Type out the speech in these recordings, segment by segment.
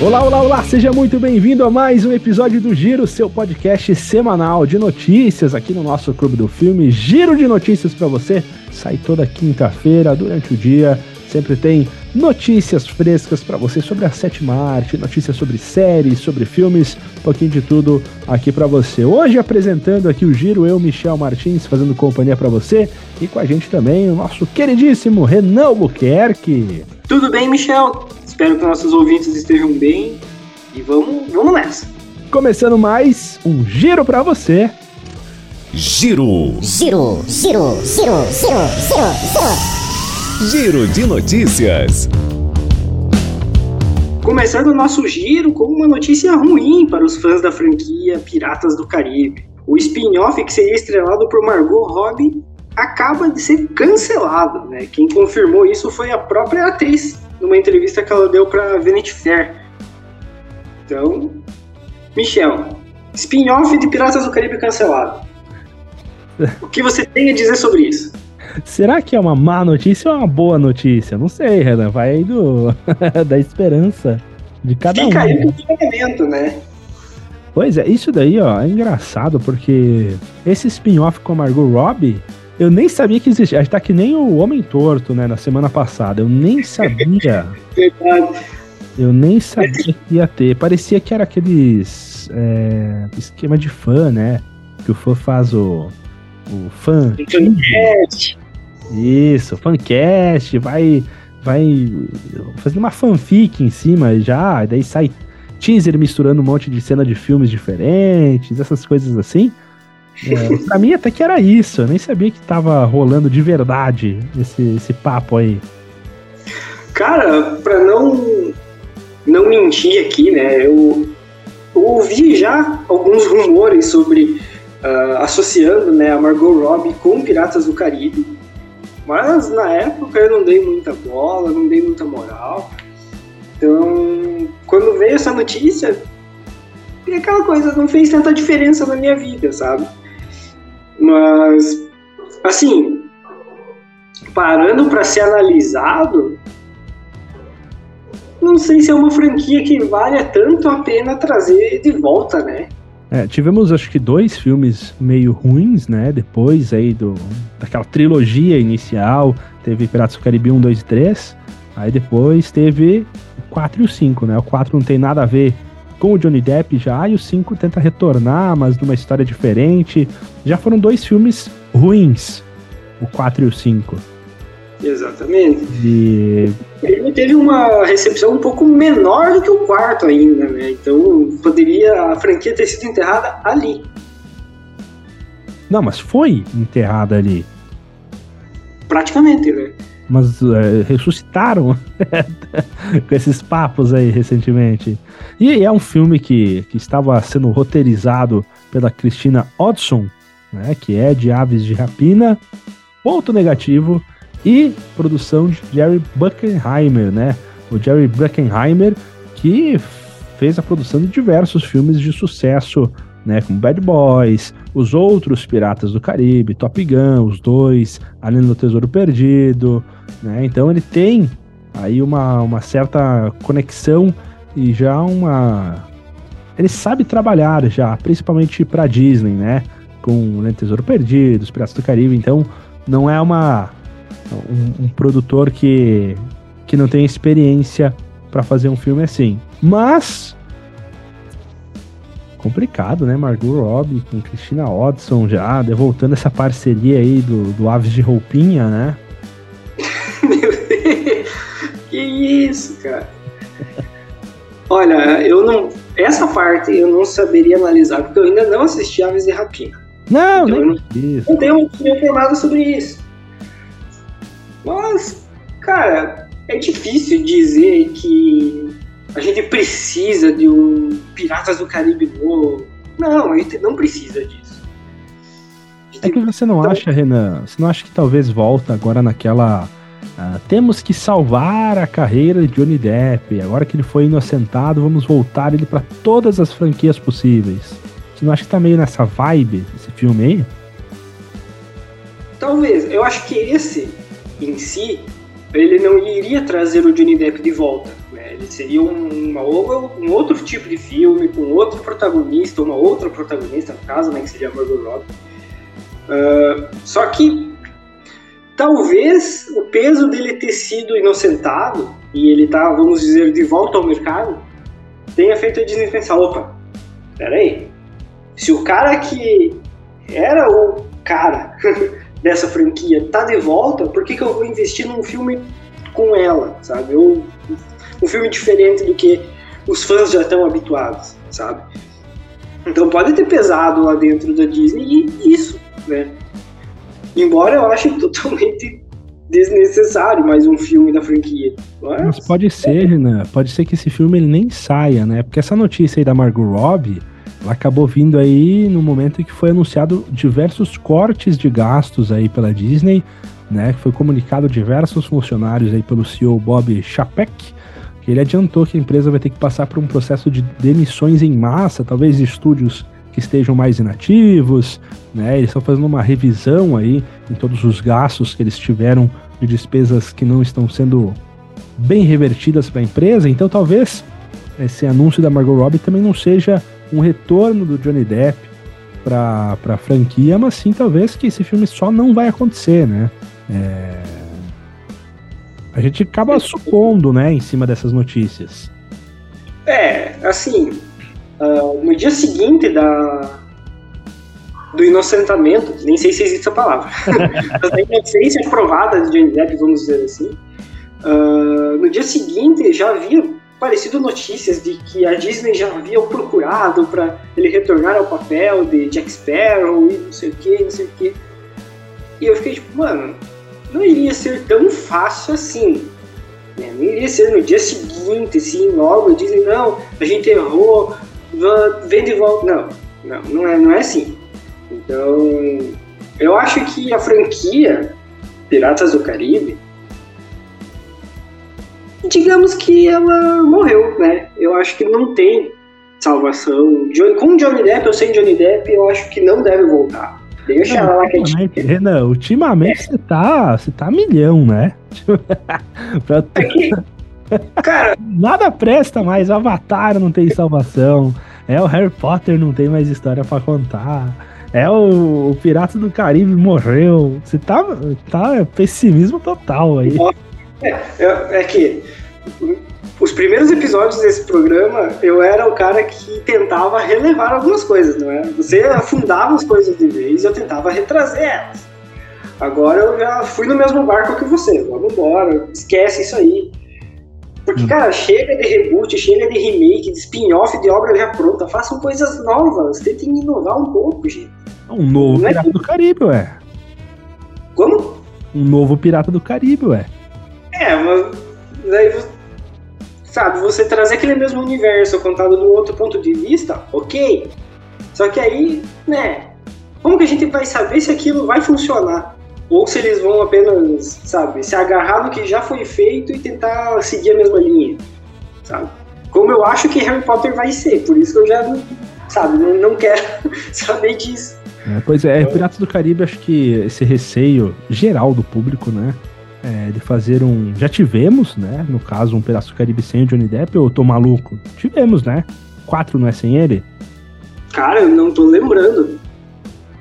Olá, olá, olá, seja muito bem-vindo a mais um episódio do Giro, seu podcast semanal de notícias aqui no nosso Clube do Filme. Giro de notícias para você, sai toda quinta-feira durante o dia. Sempre tem notícias frescas para você sobre a sétima arte, notícias sobre séries, sobre filmes, um pouquinho de tudo aqui para você. Hoje apresentando aqui o Giro, eu, Michel Martins, fazendo companhia para você e com a gente também o nosso queridíssimo Renan Albuquerque. Tudo bem, Michel? Espero que nossos ouvintes estejam bem e vamos, vamos nessa. Começando mais um giro para você. Giro. Giro, giro, giro, giro, giro, giro. Giro de notícias. Começando o nosso giro com uma notícia ruim para os fãs da franquia Piratas do Caribe. O spin-off que seria estrelado por Margot Robbie acaba de ser cancelado, né? Quem confirmou isso foi a própria atriz numa entrevista que ela deu para Vanity Fair. Então, Michel, spin-off de Piratas do Caribe cancelado. O que você tem a dizer sobre isso? Será que é uma má notícia ou uma boa notícia? Não sei, Renan. Vai aí do da esperança de cada Fica um. aí pro questionamento, né? Pois é, isso daí, ó, é engraçado porque esse spin-off com a Margot Robbie, eu nem sabia que existia. A gente tá que nem o Homem Torto, né, na semana passada. Eu nem sabia. Verdade. eu nem sabia que ia ter. Parecia que era aqueles é, esquema de fã, né? Que o fã faz o. O fã. Isso, fancast, vai vai fazendo uma fanfic em cima já, daí sai teaser misturando um monte de cena de filmes diferentes, essas coisas assim. É, pra mim até que era isso, eu nem sabia que tava rolando de verdade esse, esse papo aí. Cara, pra não, não mentir aqui, né? Eu, eu ouvi já alguns rumores sobre ah, associando né, a Margot Robbie com Piratas do Caribe. Mas na época eu não dei muita bola, não dei muita moral. Então, quando veio essa notícia, é aquela coisa, não fez tanta diferença na minha vida, sabe? Mas, assim, parando para ser analisado, não sei se é uma franquia que vale tanto a pena trazer de volta, né? É, tivemos acho que dois filmes meio ruins, né? Depois aí do, daquela trilogia inicial, teve Piratas do Caribe 1, 2 e 3. Aí depois teve o 4 e o 5, né? O 4 não tem nada a ver com o Johnny Depp já, e o 5 tenta retornar, mas numa história diferente. Já foram dois filmes ruins, o 4 e o 5. Exatamente. E Ele teve uma recepção um pouco menor do que o quarto ainda, né? Então poderia a franquia ter sido enterrada ali. não, mas foi enterrada ali. Praticamente, né? mas é, ressuscitaram com esses papos aí recentemente. E é um filme que, que estava sendo roteirizado pela Christina Hodgson, né, que é de Aves de Rapina, ponto negativo, e produção de Jerry Bruckheimer, né? O Jerry Bruckheimer, que fez a produção de diversos filmes de sucesso, né? Como Bad Boys, os outros Piratas do Caribe, Top Gun, os dois, Além do Tesouro Perdido, né? Então ele tem aí uma, uma certa conexão e já uma. Ele sabe trabalhar já, principalmente para Disney, né? Com Além do Tesouro Perdido, os Piratas do Caribe. Então não é uma um, um produtor que, que não tem experiência para fazer um filme assim. Mas complicado, né? Margot Robbie com Christina Hodson já, voltando essa parceria aí do, do Aves de Roupinha, né? que isso, cara. Olha, eu não. Essa parte eu não saberia analisar, porque eu ainda não assisti Aves de Rapina. Não, Então, isso. Não tenho uma opinião formada sobre isso. Mas, cara, é difícil dizer que a gente precisa de um Piratas do Caribe novo. Não, a gente não precisa disso. É que você não acha, Renan? Você não acha que talvez volta agora naquela. ah, temos que salvar a carreira de Johnny Depp. Agora que ele foi inocentado, vamos voltar ele para todas as franquias possíveis. Você não acha que tá meio nessa vibe esse filme aí? Talvez. Eu acho que esse, em si, ele não iria trazer o Johnny Depp de volta. Né? Ele seria um, uma, um outro tipo de filme, com outro protagonista, uma outra protagonista, no caso, né, que seria a Margot Robbie. Uh, só que talvez o peso dele ter sido inocentado e ele tá, vamos dizer, de volta ao mercado, tenha feito a Disney pensar, opa, peraí, se o cara que era o cara dessa franquia tá de volta, por que, que eu vou investir num filme com ela, sabe? Ou um filme diferente do que os fãs já estão habituados, sabe? Então pode ter pesado lá dentro da Disney isso, né? Embora eu ache totalmente desnecessário mais um filme da franquia. Mas, Mas pode ser, Renan, pode ser que esse filme ele nem saia, né? Porque essa notícia aí da Margot Robbie, acabou vindo aí no momento em que foi anunciado diversos cortes de gastos aí pela Disney, né? Foi comunicado diversos funcionários aí pelo CEO Bob Chapek, que ele adiantou que a empresa vai ter que passar por um processo de demissões em massa, talvez estúdios que estejam mais inativos, né? Eles estão fazendo uma revisão aí em todos os gastos que eles tiveram de despesas que não estão sendo bem revertidas para a empresa. Então, talvez esse anúncio da Margot Robbie também não seja um retorno do Johnny Depp para a franquia, mas sim talvez que esse filme só não vai acontecer, né? É... A gente acaba supondo, né, em cima dessas notícias. É, assim, uh, no dia seguinte da, do inocentamento, nem sei se existe essa palavra, da inocência provada de Johnny Depp, vamos dizer assim, uh, no dia seguinte já havia aparecido notícias de que a Disney já havia procurado para ele retornar ao papel de Jack Sparrow e não sei o que, não sei o que. E eu fiquei tipo, mano, não iria ser tão fácil assim. Né? Não iria ser no dia seguinte, assim, logo, a Disney, não, a gente errou, vem de volta. Não, não, não é, não é assim. Então, eu acho que a franquia Piratas do Caribe, digamos que ela morreu, né? Eu acho que não tem salvação. Com Johnny Depp ou sem Johnny Depp, eu acho que não deve voltar. Deixa ela lá que a gente... Renan, ultimamente é. você tá, você tá milhão, né? pra... Aqui, cara, nada presta mais. Avatar não tem salvação. É o Harry Potter não tem mais história para contar. É o, o Pirata do Caribe morreu. Você tá, tá pessimismo total aí. É, é, é que os primeiros episódios desse programa, eu era o cara que tentava relevar algumas coisas, não é? Você afundava as coisas de vez e eu tentava retrazer elas. Agora eu já fui no mesmo barco que você. Vamos embora, esquece isso aí. Porque, hum. cara, chega de reboot, chega de remake, de spin-off, de obra já pronta. Façam coisas novas, tentem inovar um pouco, gente. Um novo Não é Pirata é... do Caribe, ué. Como? Um novo Pirata do Caribe, ué. Daí, sabe, você trazer aquele mesmo universo contado um outro ponto de vista, ok. Só que aí, né, como que a gente vai saber se aquilo vai funcionar? Ou se eles vão apenas, sabe, se agarrar no que já foi feito e tentar seguir a mesma linha, sabe? Como eu acho que Harry Potter vai ser, por isso que eu já, sabe, não, não quero saber disso. É, pois é, Piratas do Caribe, acho que esse receio geral do público, né? É, de fazer um. Já tivemos, né? No caso, um Piratas do Caribe sem o Johnny Depp, eu tô maluco? Tivemos, né? Quatro não é sem ele? Cara, eu não tô lembrando.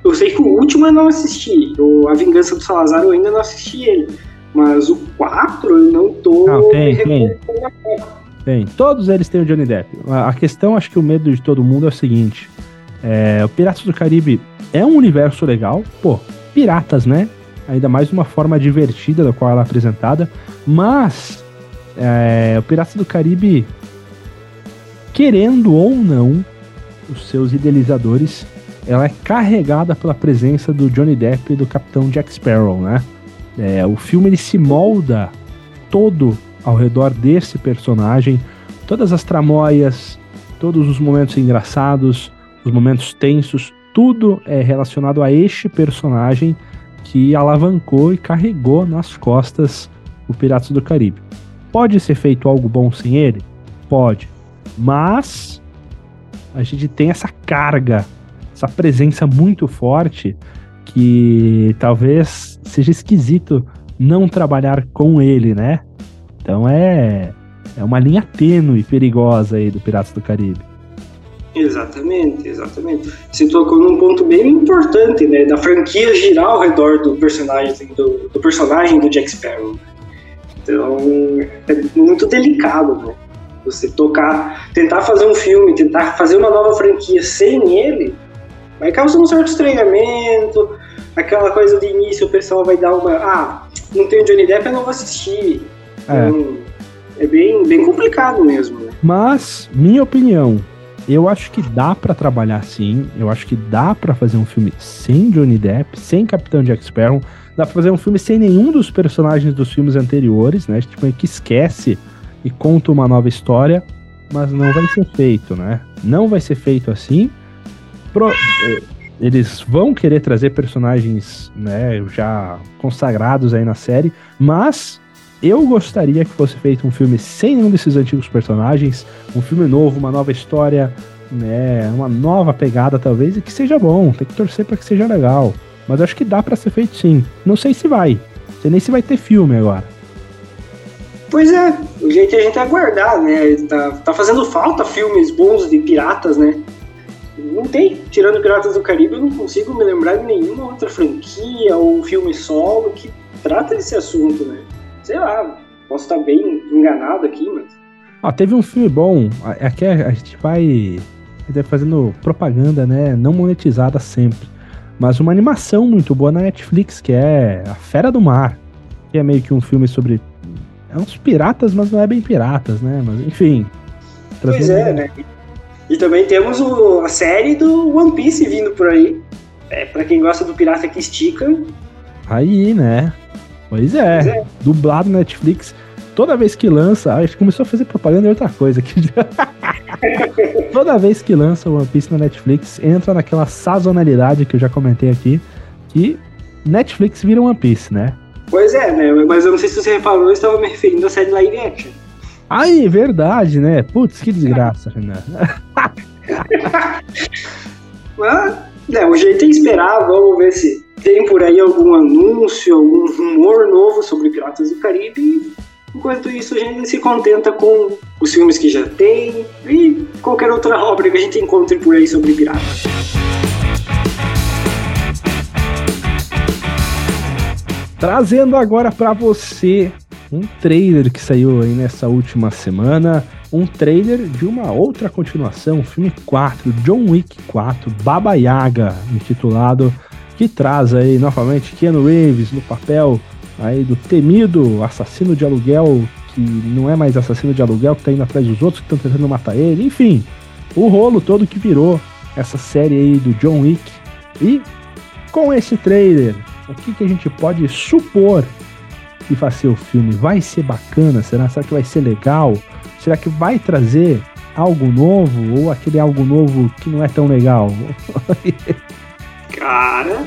Eu sei que o último eu não assisti. O A Vingança do Salazar eu ainda não assisti ele. Mas o 4 eu não tô. Não, tem, tem. Tem. Todos eles têm o Johnny Depp. A questão, acho que o medo de todo mundo é o seguinte: é, o Piratas do Caribe é um universo legal. Pô, piratas, né? Ainda mais uma forma divertida da qual ela é apresentada. Mas é, o Piratas do Caribe, querendo ou não, os seus idealizadores ela é carregada pela presença do Johnny Depp e do Capitão Jack Sparrow, né? É, o filme ele se molda todo ao redor desse personagem, todas as tramóias, todos os momentos engraçados, os momentos tensos, tudo é relacionado a este personagem que alavancou e carregou nas costas o Piratas do Caribe. Pode ser feito algo bom sem ele? Pode. Mas a gente tem essa carga essa presença muito forte que talvez seja esquisito não trabalhar com ele, né? Então é, é uma linha tênue e perigosa aí do Piratas do Caribe. Exatamente, exatamente. Você tocou num ponto bem importante, né? Da franquia girar ao redor do personagem do, do personagem do Jack Sparrow. Então é muito delicado, né? Você tocar, tentar fazer um filme, tentar fazer uma nova franquia sem ele, vai causar um certo estranhamento, aquela coisa de início o pessoal vai dar uma, ah, não tem o Johnny Depp, eu não vou assistir. É, então, é bem, bem complicado mesmo, né? Mas, minha opinião, eu acho que dá para trabalhar sim. Eu acho que dá para fazer um filme sem Johnny Depp, sem Capitão Jack Sparrow. Dá pra fazer um filme sem nenhum dos personagens dos filmes anteriores, né? Tipo, que esquece e conta uma nova história, mas não vai ser feito, né? Não vai ser feito assim. Pro, eh, eles vão querer trazer personagens, né, já consagrados aí na série, mas eu gostaria que fosse feito um filme sem nenhum desses antigos personagens, um filme novo, uma nova história, né, uma nova pegada talvez e que seja bom. Tem que torcer para que seja legal. Mas acho que dá para ser feito sim. Não sei se vai. Não sei nem se vai ter filme agora. Pois é, o jeito é a gente aguardar, né? Tá, tá fazendo falta filmes bons de piratas, né? Não tem, tirando Piratas do Caribe, eu não consigo me lembrar de nenhuma outra franquia ou filme solo que trata desse assunto, né? Sei lá, posso estar bem enganado aqui, mas. Ah, teve um filme bom, aqui a gente vai fazendo propaganda, né? Não monetizada sempre. Mas uma animação muito boa na Netflix, que é A Fera do Mar. Que é meio que um filme sobre. É uns piratas, mas não é bem piratas, né? Mas enfim. Pois é, né? E também temos o, a série do One Piece vindo por aí. É, pra quem gosta do Pirata que Estica. Aí, né? Pois é. Pois é. Dublado Netflix. Toda vez que lança, a gente começou a fazer propaganda de outra coisa aqui. Toda vez que lança One Piece na Netflix, entra naquela sazonalidade que eu já comentei aqui, que Netflix vira One Piece, né? Pois é, né? Mas eu não sei se você reparou, eu estava me referindo à série live action. Ai, verdade, né? Putz, que desgraça, Renan. Mas, né, o jeito é esperar, vamos ver se tem por aí algum anúncio, algum rumor novo sobre Piratas do Caribe. Enquanto isso, a gente se contenta com os filmes que já tem e qualquer outra obra que a gente encontre por aí sobre piratas. Trazendo agora para você um trailer que saiu aí nessa última semana, um trailer de uma outra continuação, filme 4, John Wick 4, Baba Yaga, intitulado, que traz aí novamente Keanu Reeves no papel aí do temido assassino de aluguel, que não é mais assassino de aluguel, que tá indo atrás dos outros que estão tentando matar ele, enfim, o rolo todo que virou essa série aí do John Wick. E com esse trailer, o que, que a gente pode supor que vai ser o filme? Vai ser bacana? Será? Será que vai ser legal? Será que vai trazer algo novo ou aquele algo novo que não é tão legal? Cara,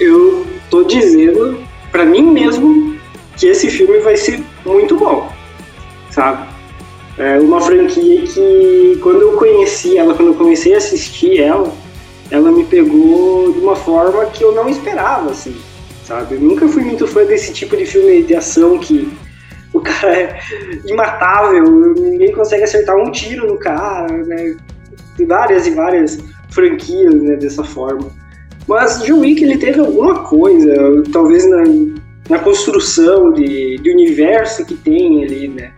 eu tô dizendo para mim mesmo que esse filme vai ser muito bom, sabe? É uma franquia que quando eu conheci ela, quando eu comecei a assistir ela, ela me pegou de uma forma que eu não esperava, assim, sabe? Eu nunca fui muito fã desse tipo de filme de ação que o cara é imatável, ninguém consegue acertar um tiro no cara, né? Tem várias e várias franquias né, dessa forma. Mas John Wick ele teve alguma coisa, talvez na, na construção de, de universo que tem ali, né?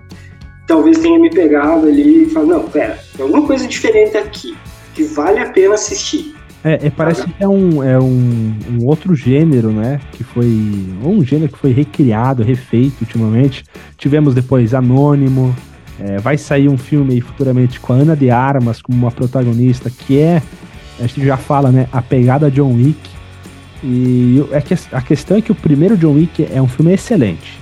Talvez tenha me pegado ali e falado, não, pera, tem alguma coisa diferente aqui, que vale a pena assistir. É, é parece que é, um, é um, um, outro gênero, né? Que foi. Um gênero que foi recriado, refeito ultimamente. Tivemos depois Anônimo. É, vai sair um filme aí futuramente com a Ana de Armas como uma protagonista, que é a gente já fala, né, a pegada John Wick. E é que a questão é que o primeiro John Wick é um filme excelente,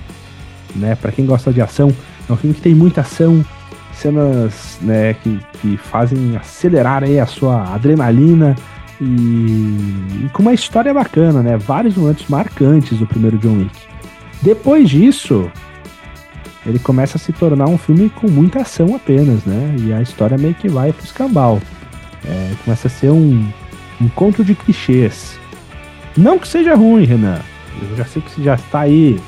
né? Para quem gosta de ação, é um filme que tem muita ação, cenas, né, que, que fazem acelerar aí a sua adrenalina e, e com uma história bacana, né? Vários momentos marcantes do primeiro John Wick. Depois disso, ele começa a se tornar um filme com muita ação apenas, né? E a história meio que vai pro escambau. É, começa a ser um, um conto de clichês. Não que seja ruim, Renan. eu já sei que você já está aí.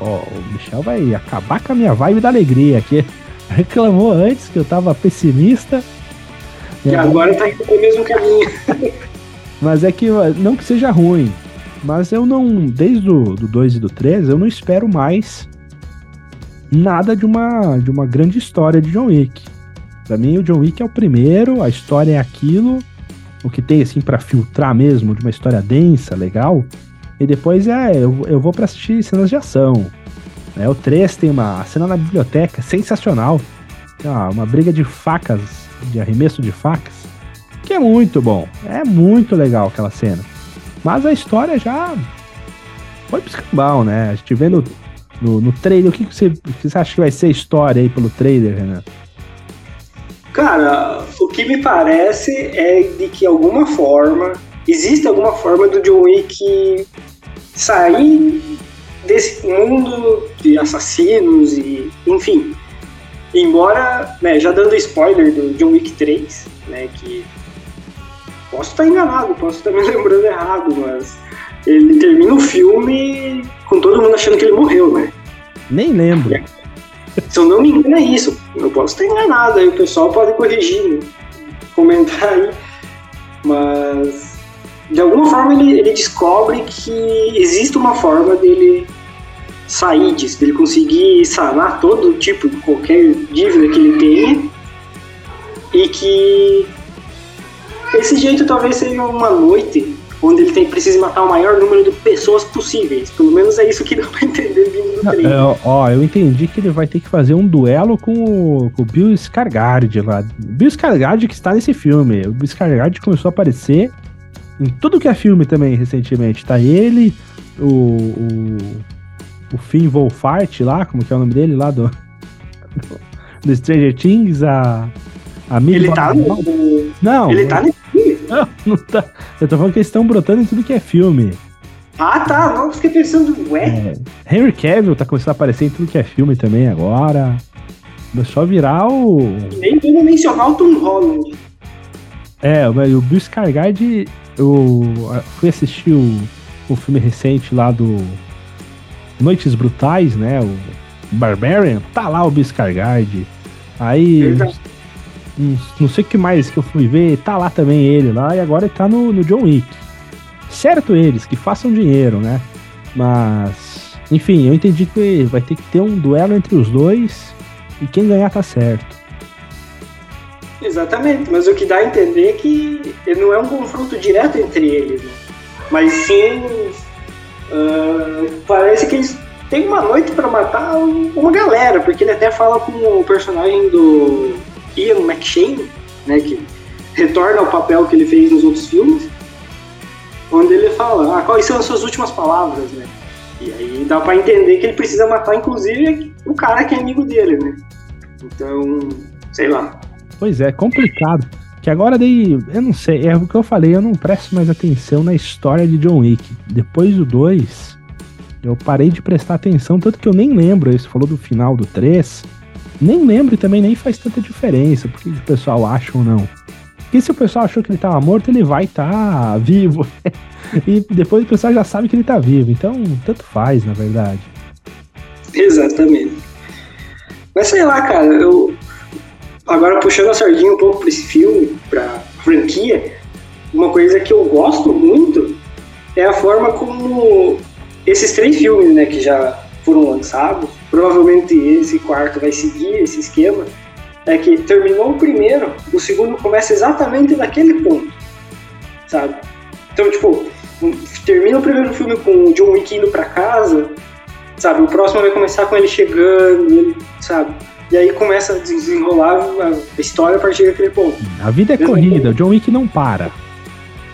Ó, o Michel vai acabar com a minha vibe da alegria aqui. Reclamou antes que eu tava pessimista. E agora tá indo mesmo caminho. Mas é que não que seja ruim, mas eu não, desde o do 2 e do 3, eu não espero mais nada de uma de uma grande história de John Wick. Pra mim o John Wick é o primeiro, a história é aquilo, o que tem assim para filtrar mesmo de uma história densa, legal. E depois é eu, eu vou para assistir cenas de ação. É, o 3 tem uma cena na biblioteca sensacional. Uma, uma briga de facas, de arremesso de facas que é muito bom. É muito legal aquela cena. Mas a história já foi pro escambau, né? A gente vê no, no, no trailer. O que, você, que você acha que vai ser a história aí pelo trailer, Renan? Cara, o que me parece é de que alguma forma, existe alguma forma do John Wick sair desse mundo de assassinos e, enfim. Embora, né, já dando spoiler do John Wick 3, né, que Posso estar enganado, posso estar me lembrando errado, mas ele termina o filme com todo mundo achando que ele morreu, né? Nem lembro. Se eu não me engano, é isso. Eu posso estar enganado, aí o pessoal pode corrigir, né? comentar aí. Mas, de alguma forma, ele, ele descobre que existe uma forma dele sair disso, dele conseguir sanar todo tipo de qualquer dívida que ele tenha e que esse jeito talvez seja uma noite onde ele tem, precisa matar o maior número de pessoas possíveis. Pelo menos é isso que dá pra entender vindo do trem. É, ó, eu entendi que ele vai ter que fazer um duelo com o, com o Bill Scargard lá. Bill Scargard que está nesse filme. O Bill Scargard começou a aparecer em tudo que é filme também recentemente. Tá ele, o, o, o Finn Wolfhard lá, como que é o nome dele lá do, do Stranger Things, a... a ele tá no... Não. Ele tá no não, não tá. Eu tô falando que eles estão brotando em tudo que é filme. Ah, tá. Não, fiquei pensando, ué. É, Henry Cavill tá começando a aparecer em tudo que é filme também agora. Começou a virar o. Nem vamos mencionar o Tom Holland. É, o Bill Skarsgård, eu fui assistir o, o filme recente lá do Noites Brutais, né? O Barbarian, tá lá o Bill Skarsgård. Aí Verdade não sei o que mais que eu fui ver, tá lá também ele lá, e agora ele tá no, no John Wick. Certo eles, que façam dinheiro, né? Mas, enfim, eu entendi que vai ter que ter um duelo entre os dois e quem ganhar tá certo. Exatamente, mas o que dá a entender é que não é um confronto direto entre eles, né? mas sim uh, parece que eles têm uma noite para matar uma galera, porque ele até fala com o personagem do Ian McShane, né, que retorna ao papel que ele fez nos outros filmes, onde ele fala, ah, quais são as suas últimas palavras, né? E aí dá para entender que ele precisa matar, inclusive, o cara que é amigo dele, né? Então, sei lá. Pois é, complicado. Que agora daí, eu não sei, é o que eu falei, eu não presto mais atenção na história de John Wick. Depois do 2, eu parei de prestar atenção, tanto que eu nem lembro, você falou do final do 3, nem lembro e também nem faz tanta diferença, porque o pessoal acha ou não. Porque se o pessoal achou que ele tava morto, ele vai estar tá vivo. e depois o pessoal já sabe que ele tá vivo. Então, tanto faz, na verdade. Exatamente. Mas sei lá, cara, eu. Agora puxando a sardinha um pouco pra esse filme, pra franquia, uma coisa que eu gosto muito é a forma como esses três filmes, né, que já foram lançados, provavelmente esse quarto vai seguir esse esquema, é que terminou o primeiro, o segundo começa exatamente naquele ponto, sabe? Então, tipo, termina o primeiro filme com o John Wick indo pra casa, sabe? O próximo vai começar com ele chegando, ele, sabe? E aí começa a desenrolar a história a partir daquele ponto. A vida é Mesmo corrida, o John Wick não para.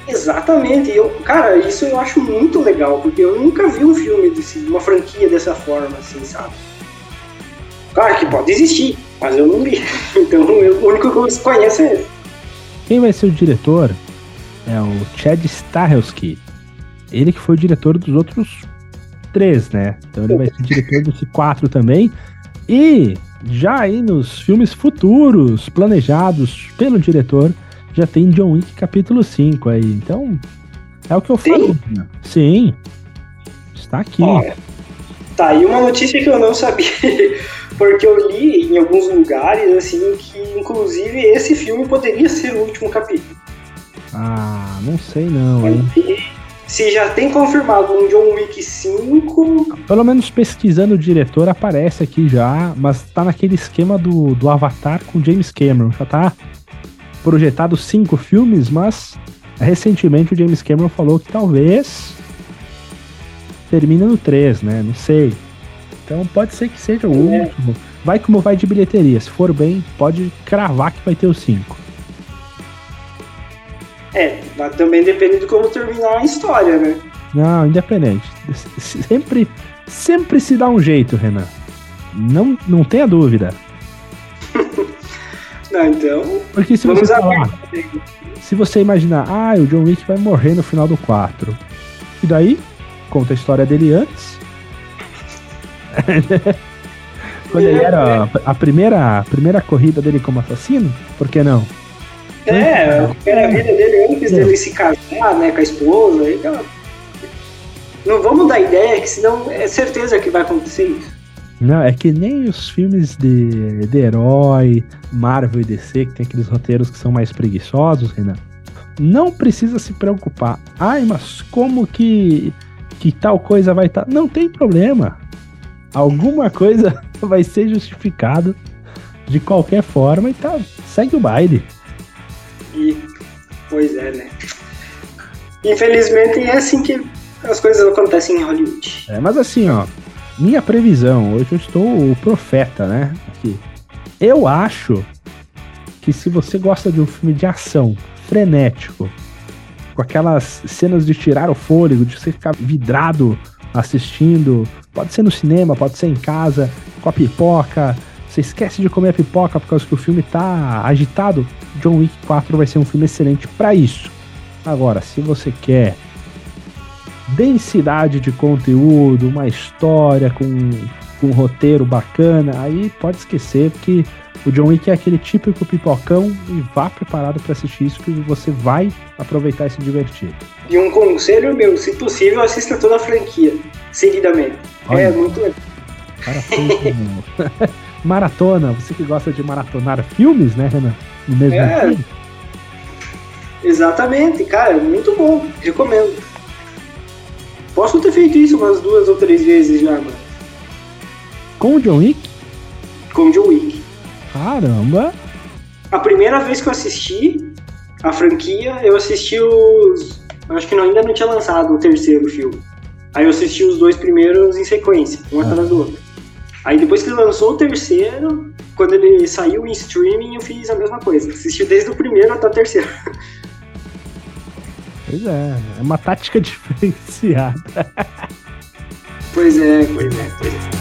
Exatamente. Eu, cara, isso eu acho muito legal, porque eu nunca vi um filme desse, uma franquia dessa forma, assim, sabe? Claro que pode existir, mas eu não vi. Então eu, o único que eu conheço é esse. Quem vai ser o diretor é o Chad Stahelski. Ele que foi o diretor dos outros três, né? Então ele vai ser diretor desse quatro também. E já aí nos filmes futuros planejados pelo diretor, já tem John Wick capítulo 5 aí. Então, é o que eu falo. Sim. Está aqui. Olha, tá aí uma notícia que eu não sabia, porque eu li em alguns lugares, assim, que inclusive esse filme poderia ser o último capítulo. Ah, não sei não, hein? Se já tem confirmado um John Wick 5, Pelo menos pesquisando o diretor aparece aqui já, mas tá naquele esquema do, do Avatar com James Cameron. Já tá projetado cinco filmes, mas recentemente o James Cameron falou que talvez termine no 3, né? Não sei. Então pode ser que seja o É. último. Vai como vai de bilheteria. Se for bem, pode cravar que vai ter o 5. é, mas também depende de como terminar a história, né? Não, independente. Sempre, sempre se dá um jeito, Renan. Não, não tenha dúvida. Não, então, Porque se vamos você falar, se você imaginar, ah, o John Wick vai morrer no final do 4. E daí, conta a história dele antes. Quando ele era a primeira, a primeira corrida dele como assassino, por que não? É, era a vida dele antes dele se casar, né, com a esposa. Cara, não vamos dar ideia, que senão é certeza que vai acontecer isso. Não, é que nem os filmes de, de herói, Marvel e DC, que tem aqueles roteiros que são mais preguiçosos, Renan. Não precisa se preocupar. Ai, mas como que, que tal coisa vai estar. Não tem problema. Alguma coisa vai ser justificado de qualquer forma e tá, segue o baile. E, pois é, né? Infelizmente é assim que as coisas acontecem em Hollywood. É, mas assim, ó, minha previsão, hoje eu estou o profeta, né? Aqui. Eu acho que se você gosta de um filme de ação frenético, com aquelas cenas de tirar o fôlego, de você ficar vidrado assistindo, pode ser no cinema, pode ser em casa, com a pipoca, você esquece de comer a pipoca por causa que o filme tá agitado, John Wick 4 vai ser um filme excelente para isso. Agora, se você quer densidade de conteúdo, uma história com, com um roteiro bacana, aí pode esquecer, porque o John Wick é aquele típico pipocão e vá preparado para assistir isso que você vai aproveitar e se divertir. E um conselho meu, se possível, assista toda a franquia, seguidamente. Olha. É muito legal. Maratona, você que gosta de maratonar filmes, né, Renan? No mesmo É. dia? Exatamente, cara, muito bom. Recomendo. Posso ter feito isso umas duas ou três vezes já, mano. Com o John Wick? Com John Wick. Caramba! A primeira vez que eu assisti a franquia, eu assisti os. Acho que não, ainda não tinha lançado o terceiro filme. Aí eu assisti os dois primeiros em sequência, um Ah. atrás do outro. Aí depois que lançou o terceiro, quando ele saiu em streaming, eu fiz a mesma coisa. Assisti desde o primeiro até o terceiro. Pois é, é uma tática diferenciada. Pois é, pois é, pois é.